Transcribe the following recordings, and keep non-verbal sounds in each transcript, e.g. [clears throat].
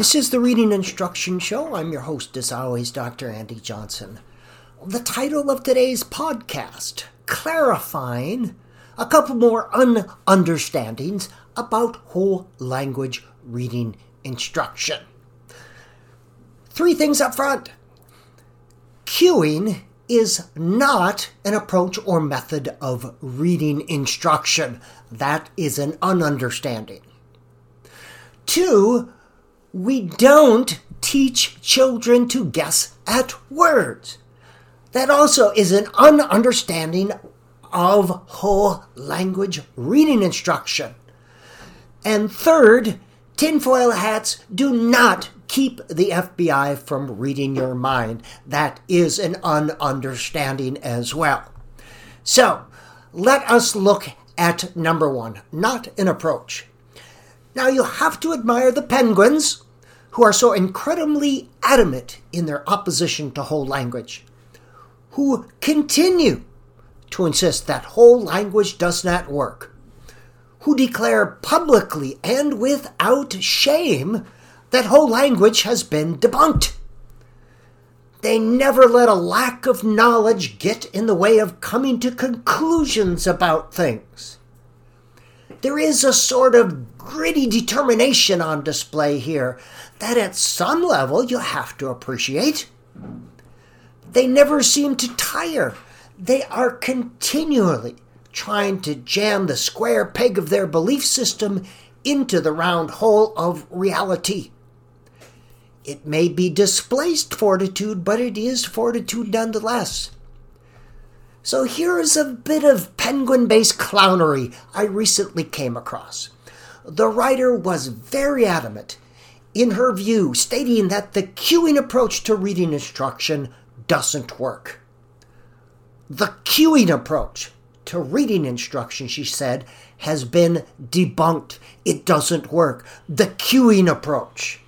This is the Reading Instruction Show. I'm your host, as always, Dr. Andy Johnson. The title of today's podcast clarifying a couple more ununderstandings about whole language reading instruction. Three things up front. Cueing is not an approach or method of reading instruction. That is an ununderstanding. Two, we don't teach children to guess at words. That also is an ununderstanding of whole language reading instruction. And third, tinfoil hats do not keep the FBI from reading your mind. That is an ununderstanding as well. So, let us look at number one, not an approach. Now, you have to admire the penguins, who are so incredibly adamant in their opposition to whole language, who continue to insist that whole language does not work, who declare publicly and without shame that whole language has been debunked. They never let a lack of knowledge get in the way of coming to conclusions about things. There is a sort of gritty determination on display here that at some level you have to appreciate. They never seem to tire. They are continually trying to jam the square peg of their belief system into the round hole of reality. It may be displaced fortitude, but it is fortitude nonetheless. So here is a bit of penguin based clownery I recently came across. The writer was very adamant in her view, stating that the cueing approach to reading instruction doesn't work. The cueing approach to reading instruction, she said, has been debunked. It doesn't work. The cueing approach.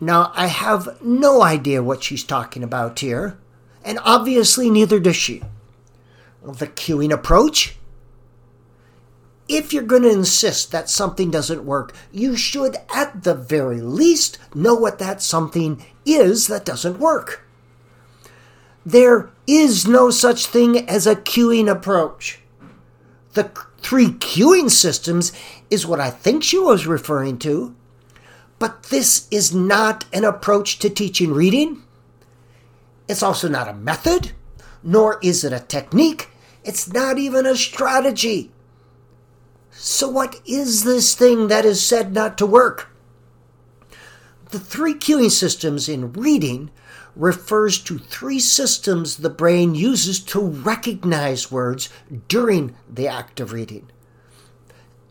Now, I have no idea what she's talking about here and obviously neither does she. The cueing approach? If you're going to insist that something doesn't work, you should at the very least know what that something is that doesn't work. There is no such thing as a cueing approach. The three cueing systems is what I think she was referring to. But this is not an approach to teaching reading it's also not a method, nor is it a technique. It's not even a strategy. So, what is this thing that is said not to work? The three cueing systems in reading refers to three systems the brain uses to recognize words during the act of reading.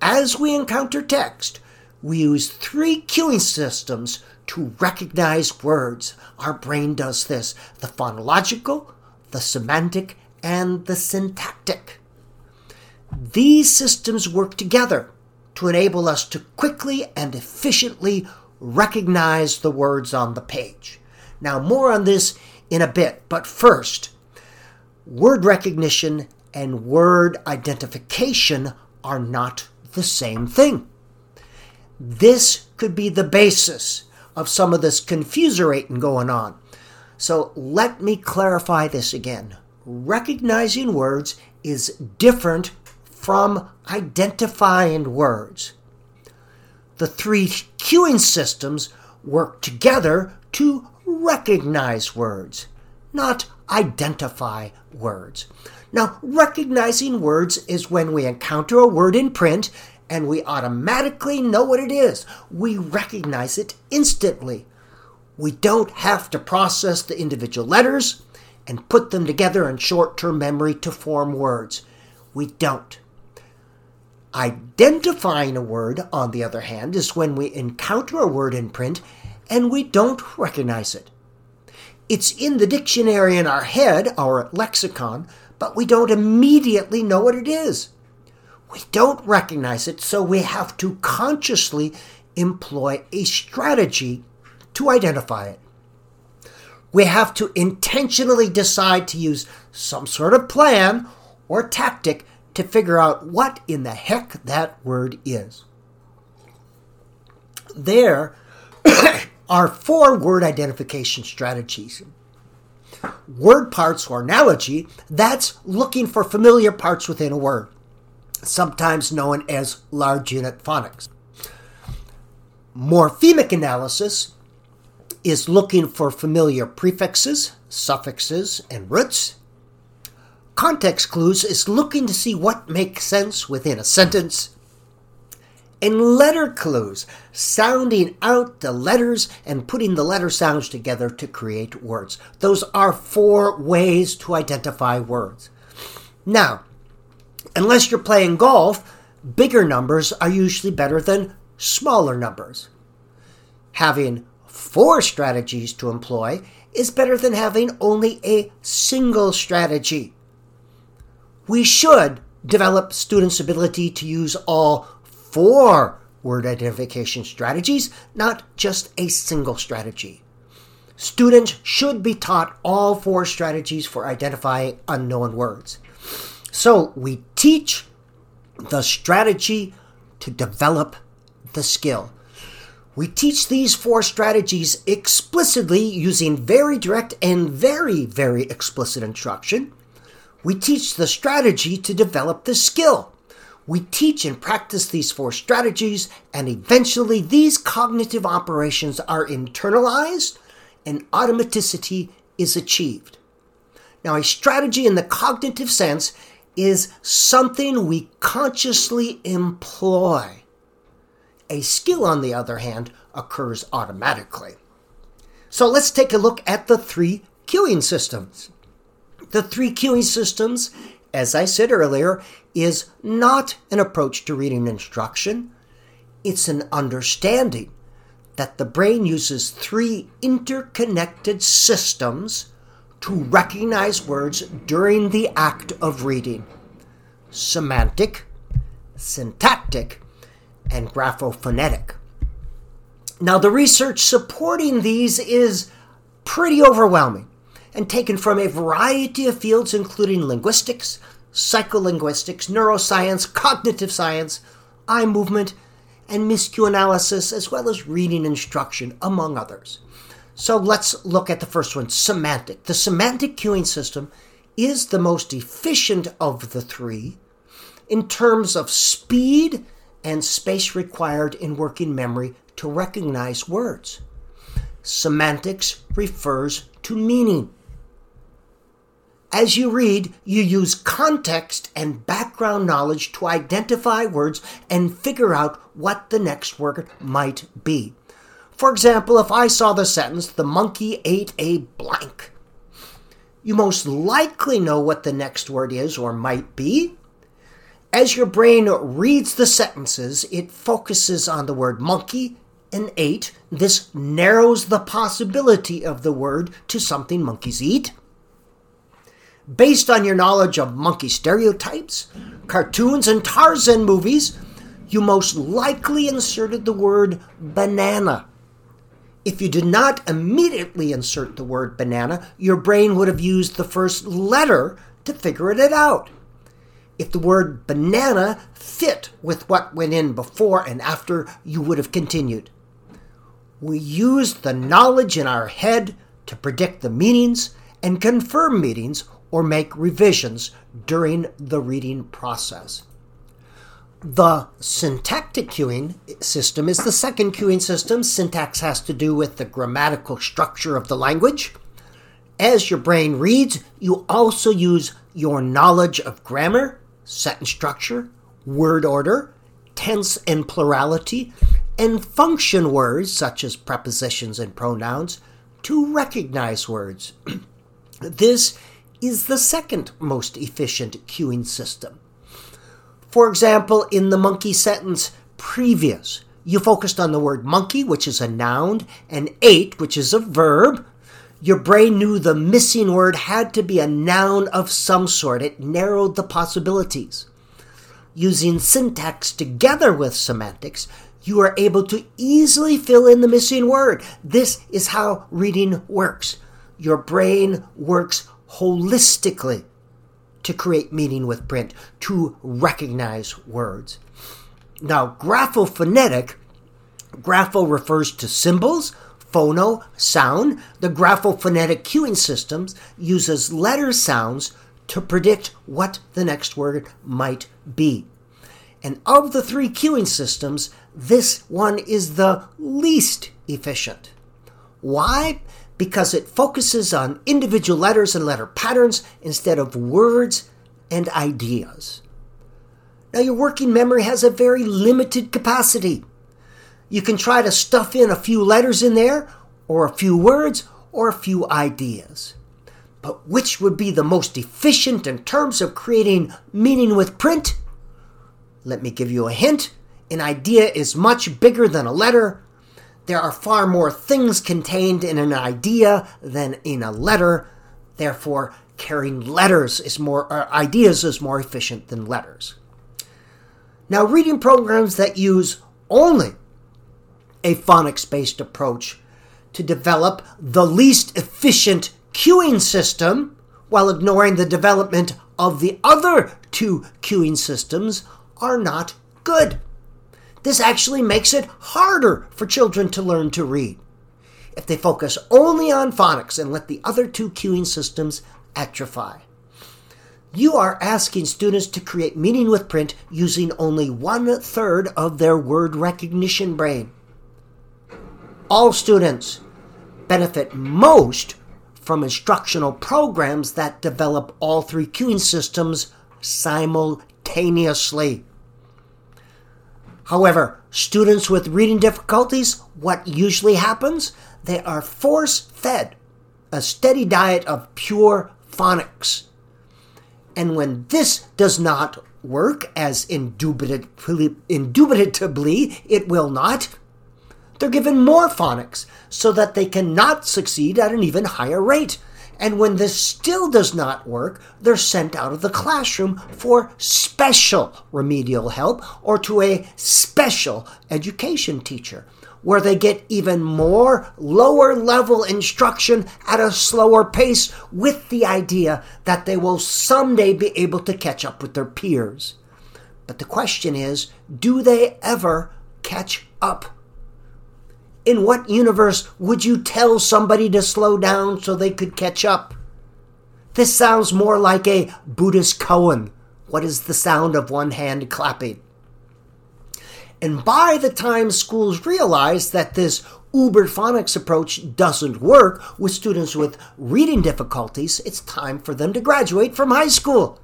As we encounter text, we use three cueing systems to recognize words. Our brain does this the phonological, the semantic, and the syntactic. These systems work together to enable us to quickly and efficiently recognize the words on the page. Now, more on this in a bit, but first, word recognition and word identification are not the same thing. This could be the basis of some of this confuserating going on. So let me clarify this again. Recognizing words is different from identifying words. The three cueing systems work together to recognize words, not identify words. Now, recognizing words is when we encounter a word in print and we automatically know what it is. We recognize it instantly. We don't have to process the individual letters and put them together in short term memory to form words. We don't. Identifying a word, on the other hand, is when we encounter a word in print and we don't recognize it. It's in the dictionary in our head, our lexicon, but we don't immediately know what it is. We don't recognize it, so we have to consciously employ a strategy to identify it. We have to intentionally decide to use some sort of plan or tactic to figure out what in the heck that word is. There, [coughs] are four word identification strategies. Word parts or analogy, that's looking for familiar parts within a word, sometimes known as large unit phonics. Morphemic analysis is looking for familiar prefixes, suffixes, and roots. Context clues is looking to see what makes sense within a sentence. And letter clues, sounding out the letters and putting the letter sounds together to create words. Those are four ways to identify words. Now, unless you're playing golf, bigger numbers are usually better than smaller numbers. Having four strategies to employ is better than having only a single strategy. We should develop students' ability to use all four word identification strategies, not just a single strategy. Students should be taught all four strategies for identifying unknown words. So we teach the strategy to develop the skill. We teach these four strategies explicitly using very direct and very, very explicit instruction. We teach the strategy to develop the skill. We teach and practice these four strategies, and eventually these cognitive operations are internalized and automaticity is achieved. Now, a strategy in the cognitive sense is something we consciously employ. A skill, on the other hand, occurs automatically. So let's take a look at the three cueing systems. The three cueing systems, as I said earlier, is not an approach to reading instruction. It's an understanding that the brain uses three interconnected systems to recognize words during the act of reading semantic, syntactic, and graphophonetic. Now, the research supporting these is pretty overwhelming and taken from a variety of fields, including linguistics, psycholinguistics, neuroscience, cognitive science, eye movement, and miscue analysis, as well as reading instruction, among others. So let's look at the first one semantic. The semantic cueing system is the most efficient of the three in terms of speed and space required in working memory to recognize words. Semantics refers to meaning. As you read, you use context and background knowledge to identify words and figure out what the next word might be. For example, if I saw the sentence, the monkey ate a blank, you most likely know what the next word is or might be as your brain reads the sentences, it focuses on the word monkey and ate. This narrows the possibility of the word to something monkeys eat. Based on your knowledge of monkey stereotypes, cartoons, and Tarzan movies, you most likely inserted the word banana. If you did not immediately insert the word banana, your brain would have used the first letter to figure it out if the word banana fit with what went in before and after, you would have continued. We use the knowledge in our head to predict the meanings and confirm meanings or make revisions during the reading process. The syntactic cueing system is the second cueing system. Syntax has to do with the grammatical structure of the language. As your brain reads, you also use your knowledge of grammar sentence structure, word order, tense and plurality, and function words such as prepositions and pronouns to recognize words. [clears throat] this is the second most efficient cueing system. For example, in the monkey sentence previous, you focused on the word monkey, which is a noun, and ate, which is a verb, your brain knew the missing word had to be a noun of some sort. It narrowed the possibilities. Using syntax together with semantics, you are able to easily fill in the missing word. This is how reading works. Your brain works holistically to create meaning with print, to recognize words. Now, graphophonetic Grapho refers to symbols, phono, sound. The graphophonetic cueing systems uses letter sounds to predict what the next word might be. And of the three cueing systems, this one is the least efficient. Why? Because it focuses on individual letters and letter patterns instead of words and ideas. Now, your working memory has a very limited capacity. You can try to stuff in a few letters in there, or a few words, or a few ideas. But which would be the most efficient in terms of creating meaning with print? Let me give you a hint. An idea is much bigger than a letter. There are far more things contained in an idea than in a letter. Therefore, carrying letters is more, ideas is more efficient than letters. Now, reading programs that use only a phonics based approach to develop the least efficient cueing system while ignoring the development of the other two cueing systems are not good. This actually makes it harder for children to learn to read. If they focus only on phonics and let the other two cueing systems atrophy you are asking students to create meaning with print using only one third of their word recognition brain. All students benefit most from instructional programs that develop all three cueing systems simultaneously. However, students with reading difficulties, what usually happens? They are force fed a steady diet of pure phonics and when this does not work, as indubitably, indubitably it will not, they're given more phonics so that they cannot succeed at an even higher rate. And when this still does not work, they're sent out of the classroom for special remedial help or to a special education teacher where they get even more lower level instruction at a slower pace with the idea that they will someday be able to catch up with their peers. But the question is do they ever catch up? In what universe would you tell somebody to slow down so they could catch up? This sounds more like a Buddhist koan. What is the sound of one hand clapping? And by the time schools realize that this uber phonics approach doesn't work with students with reading difficulties, it's time for them to graduate from high school.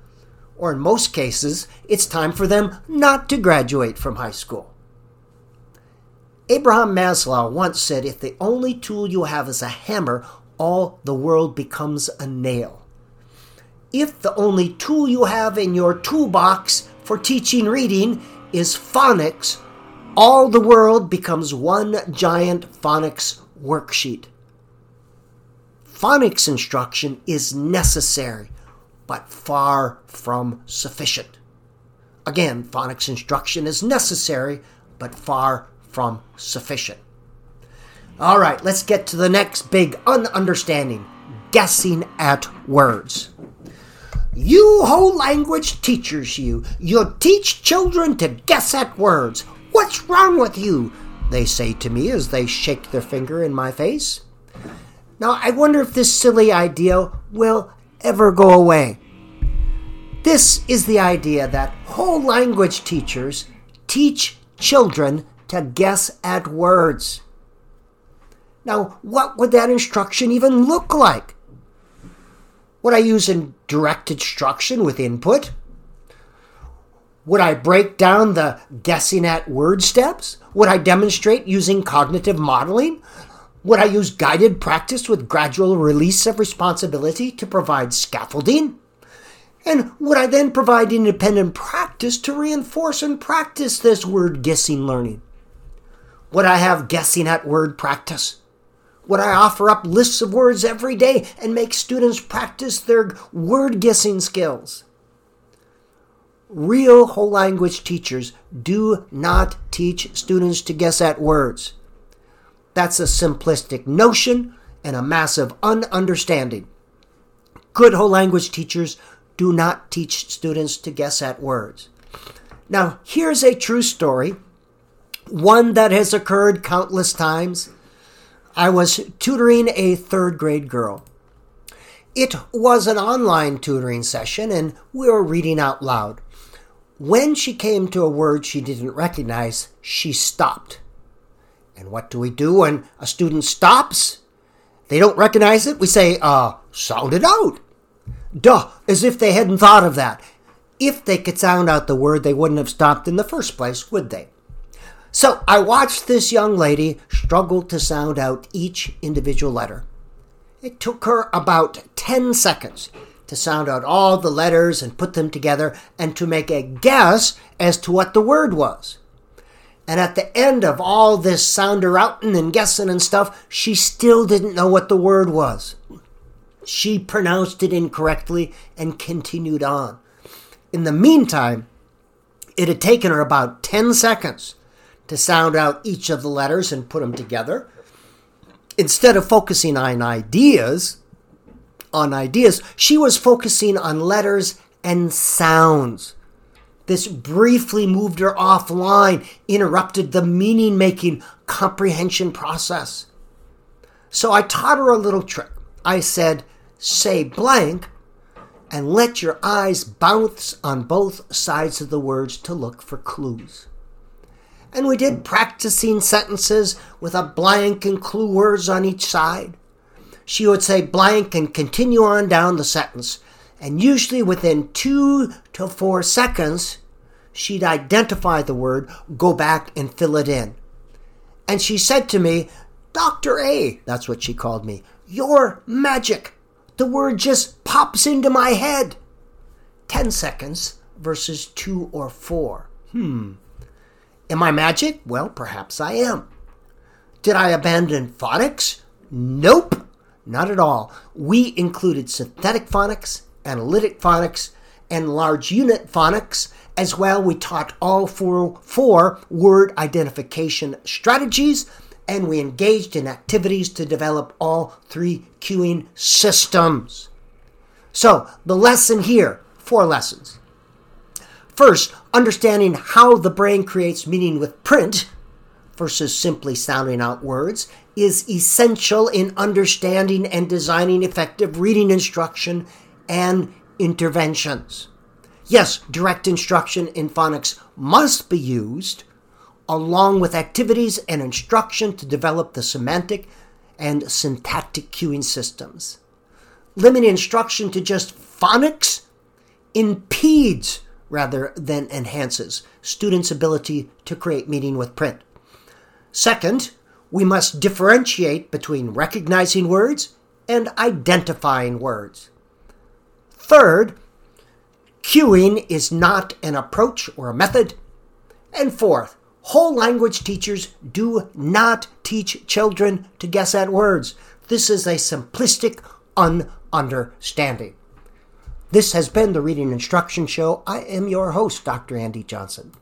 Or in most cases, it's time for them not to graduate from high school. Abraham Maslow once said if the only tool you have is a hammer, all the world becomes a nail. If the only tool you have in your toolbox for teaching reading is phonics, all the world becomes one giant phonics worksheet. Phonics instruction is necessary, but far from sufficient. Again, phonics instruction is necessary, but far from sufficient. All right, let's get to the next big ununderstanding guessing at words. You whole language teachers, you, you teach children to guess at words. What's wrong with you? They say to me as they shake their finger in my face. Now, I wonder if this silly idea will ever go away. This is the idea that whole language teachers teach children to guess at words. Now, what would that instruction even look like? Would I use a direct instruction with input? Would I break down the guessing at word steps? Would I demonstrate using cognitive modeling? Would I use guided practice with gradual release of responsibility to provide scaffolding? And would I then provide independent practice to reinforce and practice this word guessing learning? Would I have guessing at word practice? Would I offer up lists of words every day and make students practice their word guessing skills? real whole language teachers do not teach students to guess at words. That's a simplistic notion and a massive ununderstanding. Good whole language teachers do not teach students to guess at words. Now, here's a true story one that has occurred countless times. I was tutoring a third grade girl. It was an online tutoring session and we were reading out loud. When she came to a word she didn't recognize, she stopped. And what do we do when a student stops? They don't recognize it. We say, uh, sound it out. Duh, as if they hadn't thought of that. If they could sound out the word, they wouldn't have stopped in the first place, would they? So I watched this young lady struggle to sound out each individual letter. It took her about 10 seconds to sound out all the letters and put them together and to make a guess as to what the word was. And at the end of all this sounder outing and guessing and stuff, she still didn't know what the word was. She pronounced it incorrectly and continued on. In the meantime, it had taken her about 10 seconds to sound out each of the letters and put them together. Instead of focusing on ideas, on ideas, she was focusing on letters and sounds. This briefly moved her offline, interrupted the meaning making comprehension process. So I taught her a little trick. I said, say blank and let your eyes bounce on both sides of the words to look for clues. And we did practicing sentences with a blank and clue words on each side. She would say blank and continue on down the sentence and usually within two to four seconds, she'd identify the word, go back and fill it in. And she said to me, Dr. A, that's what she called me, you're magic. The word just pops into my head. 10 seconds versus two or four. Hmm. Am I magic? Well, perhaps I am. Did I abandon phonics? Nope, not at all. We included synthetic phonics analytic phonics, and large unit phonics. As well, we taught all four, four word identification strategies, and we engaged in activities to develop all three cueing systems. So, the lesson here four lessons. First, understanding how the brain creates meaning with print versus simply sounding out words is essential in understanding and designing effective reading instruction and interventions. Yes, direct instruction in phonics must be used along with activities and instruction to develop the semantic and syntactic cueing systems. Limiting instruction to just phonics impedes rather than enhances students' ability to create meaning with print. Second, we must differentiate between recognizing words and identifying words. Third, cueing is not an approach or a method. And fourth, whole language teachers do not teach children to guess at words. This is a simplistic ununderstanding. This has been the Reading Instruction Show. I am your host, Dr. Andy Johnson.